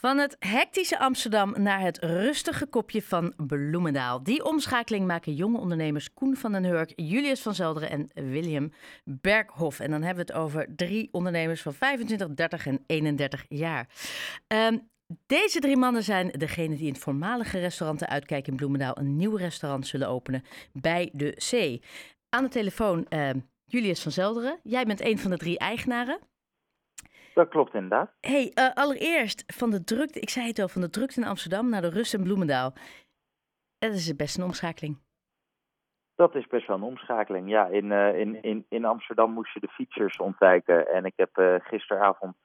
Van het hectische Amsterdam naar het rustige kopje van Bloemendaal. Die omschakeling maken jonge ondernemers Koen van den Hurk, Julius van Zelderen en William Berghof. En dan hebben we het over drie ondernemers van 25, 30 en 31 jaar. Ehm, deze drie mannen zijn degene die in het voormalige restaurant De Uitkijk in Bloemendaal een nieuw restaurant zullen openen bij de Zee. Aan de telefoon ehm, Julius van Zelderen. Jij bent een van de drie eigenaren. Dat klopt inderdaad. Hey, uh, allereerst van de drukte, ik zei het al, van de drukte in Amsterdam naar de rust in Bloemendaal. Dat is best een omschakeling. Dat is best wel een omschakeling. Ja, in, uh, in, in, in Amsterdam moest je de fietsers ontwijken. En ik heb uh, gisteravond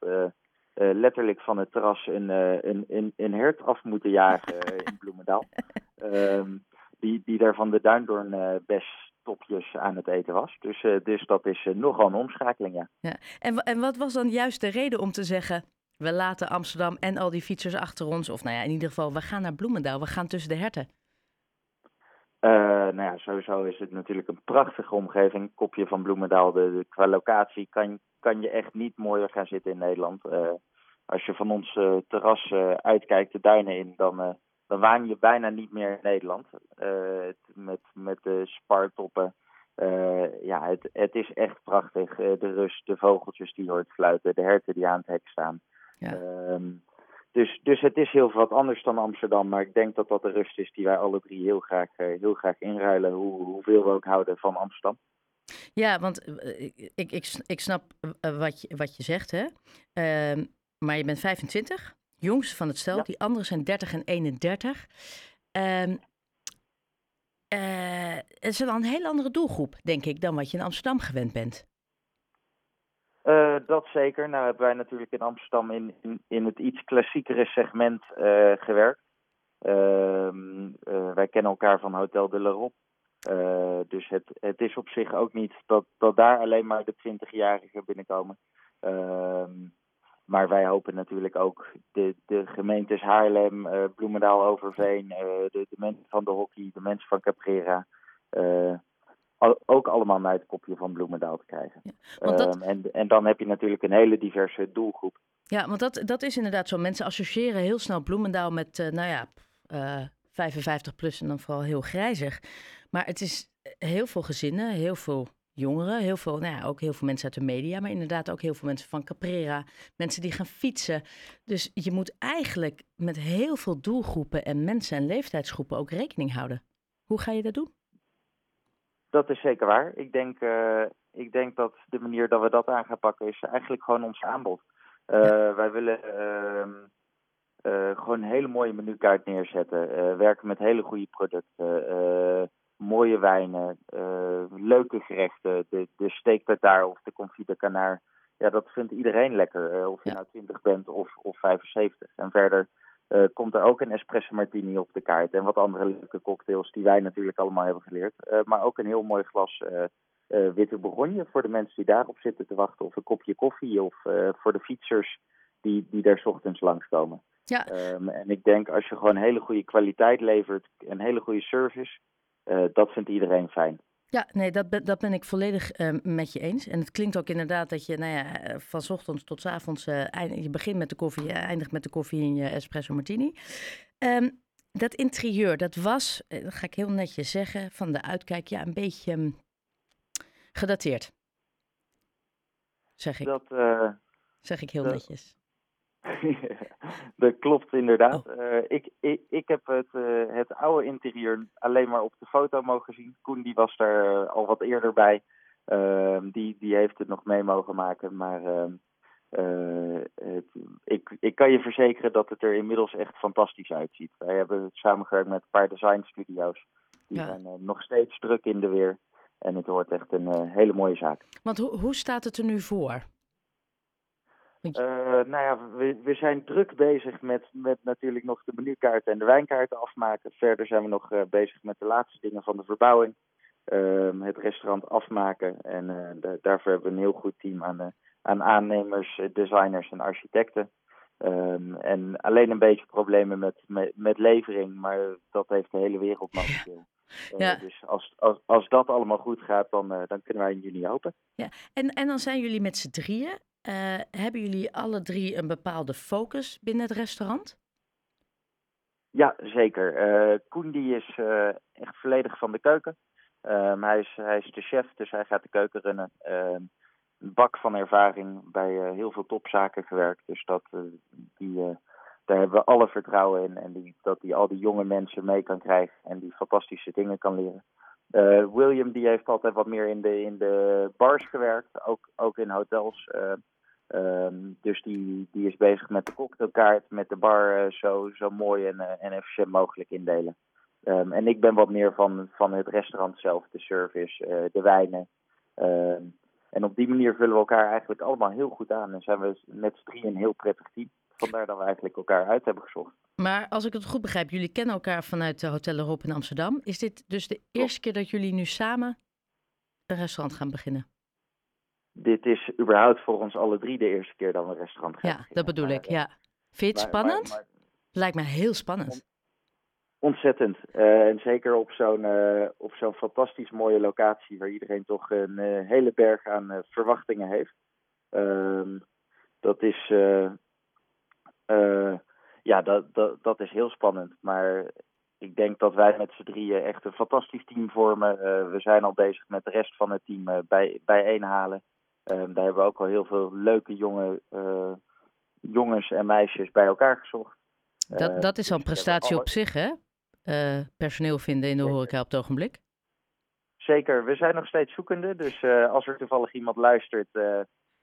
letterlijk van het terras een, een, een, een hert af moeten jagen in Bloemendaal. um, die, die daar van de duindoornbes topjes aan het eten was. Dus, uh, dus dat is uh, nogal een omschakeling, ja. ja. En, en wat was dan juist de reden om te zeggen... we laten Amsterdam en al die fietsers achter ons... of nou ja, in ieder geval, we gaan naar Bloemendaal, we gaan tussen de herten? Uh, nou ja, sowieso is het natuurlijk een prachtige omgeving. Kopje van Bloemendaal, de, de, qua locatie kan, kan je echt niet mooier gaan zitten in Nederland. als je van ons terras uitkijkt de duinen in, dan dan waan je bijna niet meer in Nederland. Uh, met, met de spartoppen. Uh, ja, het, het is echt prachtig. Uh, de rust, de vogeltjes die hoort fluiten, de herten die aan het hek staan. Ja. Ehm, dus, dus het is heel wat anders dan Amsterdam. Maar ik denk dat dat de rust is die wij alle drie heel graag, heel graag inruilen. Hoe, hoeveel we ook houden van Amsterdam. Ja, want ik, ik, ik snap wat je, wat je zegt, hè. Ehm, maar je bent 25 jongste van het stel. Die anderen zijn 30 en 31. Um, uh, het is wel een heel andere doelgroep, denk ik, dan wat je in Amsterdam gewend bent. Uh, dat zeker. Nou hebben wij natuurlijk in Amsterdam in, in, in het iets klassiekere segment uh, gewerkt. Ehm, wij kennen elkaar van Hotel de La dus het, het is op zich ook niet dat, dat daar alleen maar de 20-jarigen binnenkomen. Ehm, maar wij hopen natuurlijk ook de, de gemeentes Haarlem, uh, Bloemendaal, Overveen, uh, de, de, mensen van de hockey, de mensen van Caprera. Uh, ook allemaal naar het kopje van Bloemendaal te krijgen. Ja, dat... um, en, en dan heb je natuurlijk een hele diverse doelgroep. Ja, want dat, dat is inderdaad zo. Mensen associëren heel snel Bloemendaal met, nou ja, 55 plus en dan vooral heel grijzig. Maar het is heel veel gezinnen, heel veel jongeren, heel veel, nou ja, ook heel veel mensen uit de media, maar inderdaad ook heel veel mensen van Caprera, mensen die gaan fietsen. Dus je moet eigenlijk met heel veel doelgroepen en mensen en leeftijdsgroepen ook rekening houden. Hoe ga je dat doen? Dat is zeker waar. Ik denk, uh, ik denk dat de manier dat we dat aan gaan pakken is eigenlijk gewoon ons aanbod. Uh, ja. Wij willen uh, gewoon een hele mooie menukaart neerzetten, werken met hele goede producten mooie wijnen, uh, leuke gerechten, de, de of de confit de canard. Ja, dat vindt iedereen lekker, uh, of je ja. nou 20 bent of, of 75. En verder uh, komt er ook een espresso martini op de kaart en wat andere leuke cocktails die wij natuurlijk allemaal hebben geleerd. maar ook een heel mooi glas witte bourgogne voor de mensen die daarop zitten te wachten. Of een kopje koffie of voor de fietsers die, die daar ochtends langskomen. Ja. Um, en ik denk als je gewoon hele goede kwaliteit levert, een hele goede service, dat vindt iedereen fijn. Ja, nee, dat ben, dat ben ik volledig uh, met je eens. En het klinkt ook inderdaad dat je, nou ja, eh, van ochtends tot s avonds, uh, je begint met de koffie, je eindigt met de koffie in je espresso martini. Um, dat interieur, dat was, dat ga ik heel netjes zeggen, van de uitkijk, ja, een beetje um, gedateerd. Zeg ik. Dat, zeg ik heel dat, netjes. dat klopt inderdaad. Oh. Uh, ik, ik, ik heb het, uh, het oude interieur alleen maar op de foto mogen zien. Koen die was daar uh, al wat eerder bij. Ehm, die, die heeft het nog mee mogen maken. Maar ehm, het, ik, ik kan je verzekeren dat het er inmiddels echt fantastisch uitziet. Wij hebben samengewerkt met een paar design studio's. Die ja. zijn nog steeds druk in de weer. En het wordt echt een hele mooie zaak. Want hoe, hoe staat het er nu voor? Uh, nou ja, we, we, zijn druk bezig met, met natuurlijk nog de menukaarten en de wijnkaarten afmaken. Verder zijn we nog uh, bezig met de laatste dingen van de verbouwing. Uh, het restaurant afmaken. En eh, daarvoor hebben we een heel goed team aan, aan aannemers, designers en architecten. Um, en alleen een beetje problemen met, met, met, levering, maar dat heeft de hele wereld momenteel. Ja. dus als, als, als dat allemaal goed gaat, dan, dan kunnen wij in juni open. Ja, en, en dan zijn jullie met z'n drieën. Eh, hebben jullie alle drie een bepaalde focus binnen het restaurant? Ja, zeker. Uh, Koen die is uh, echt volledig van de keuken. Um, hij, is, hij is de chef, dus hij gaat de keuken runnen. Um, een bak van ervaring bij heel veel topzaken gewerkt. Dus dat, die, daar hebben we alle vertrouwen in. En die, dat hij al die jonge mensen mee kan krijgen en die fantastische dingen kan leren. William die heeft altijd wat meer in de, in de bars gewerkt, ook, ook in hotels. Um, dus die, die is bezig met de cocktailkaart, met de bar uh, zo, zo mooi en, uh, en efficiënt mogelijk indelen. Um, en ik ben wat meer van, van het restaurant zelf, de service, uh, de wijnen. Um, en op die manier vullen we elkaar eigenlijk allemaal heel goed aan. En zijn we met z'n drieën een heel prettig team. Vandaar dat we eigenlijk elkaar uit hebben gezocht. Maar als ik het goed begrijp, jullie kennen elkaar vanuit de Hotel Rob in Amsterdam. Is dit dus de eerste keer dat jullie nu samen een restaurant gaan beginnen? Dit is überhaupt voor ons alle drie de eerste keer dat we een restaurant gaan. Ja, dat bedoel ik, ja. Vind je het spannend? Maar, Lijkt me heel spannend. Ontzettend. Uh, en zeker op zo'n uh, op zo'n fantastisch mooie locatie waar iedereen toch een uh, hele berg aan verwachtingen heeft. Ehm, dat is, ja, dat, dat, dat is heel spannend. Maar ik denk dat wij met z'n drieën echt een fantastisch team vormen. we zijn al bezig met de rest van het team bij, bijeenhalen. Um, daar hebben we ook al heel veel leuke jonge uh, jongens en meisjes bij elkaar gezocht. Dat, uh, dat is al een prestatie op zich, hè? Uh, personeel vinden in de horeca op het ogenblik. Zeker, we zijn nog steeds zoekende. Dus als er toevallig iemand luistert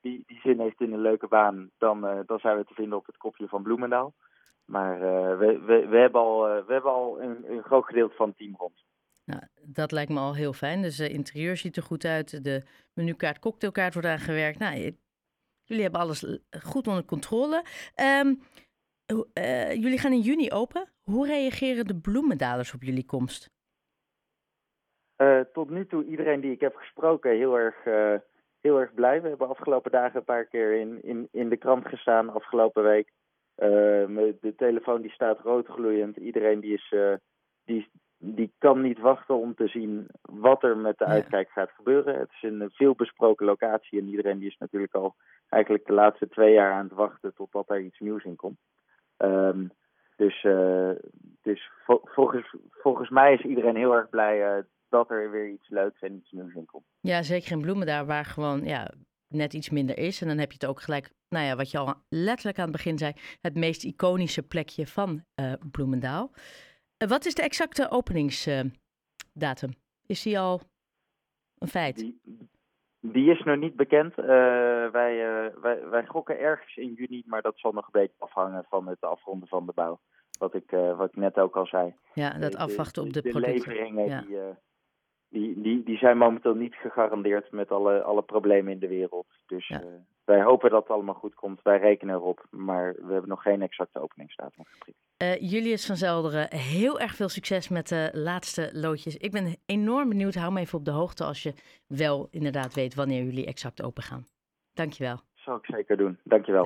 die, die zin heeft in een leuke baan, dan, dan zijn we te vinden op het kopje van Bloemendaal. Maar we, we, we hebben al, we hebben al een, een groot gedeelte van het team rond. Nou, dat lijkt me al heel fijn. Dus de interieur ziet er goed uit. De menukaart, cocktailkaart wordt aangewerkt. Nou, jullie hebben alles goed onder controle. Um, uh, jullie gaan in juni open. Hoe reageren de bloemendalers op jullie komst? Tot nu toe iedereen die ik heb gesproken heel erg, heel erg blij. We hebben afgelopen dagen een paar keer in, in, in de krant gestaan, afgelopen week. de telefoon die staat roodgloeiend. Iedereen die is, die, die kan niet wachten om te zien wat er met de uitkijk gaat gebeuren. Het is een veel besproken locatie en iedereen die is natuurlijk al eigenlijk de laatste twee jaar aan het wachten totdat er iets nieuws in komt. Um, dus uh, dus vo volgens, volgens mij is iedereen heel erg blij uh, dat er weer iets leuks en iets nieuws in komt. Ja, zeker in Bloemen daar waar gewoon ja, net iets minder is. En dan heb je het ook gelijk, nou ja, wat je al letterlijk aan het begin zei, het meest iconische plekje van uh, Bloemendaal. Wat is de exacte openingsdatum? is die al een feit? Die, die is nog niet bekend. Uh, wij, uh, wij, wij gokken ergens in juni, maar dat zal nog een beetje afhangen van het afronden van de bouw. Wat ik, uh, wat ik net ook al zei. Ja, dat afwachten op de, de, de leveringen ja. die, die, die, die zijn momenteel niet gegarandeerd met alle, alle problemen in de wereld. Dus ja. Wij hopen dat het allemaal goed komt. Wij rekenen erop, maar we hebben nog geen exacte openingsdatum geprikt. Uh, Julius van Zelderen, heel erg veel succes met de laatste loodjes. Ik ben enorm benieuwd. Hou me even op de hoogte als je wel inderdaad weet wanneer jullie exact open gaan. Dankjewel. Zal ik zeker doen. Dankjewel.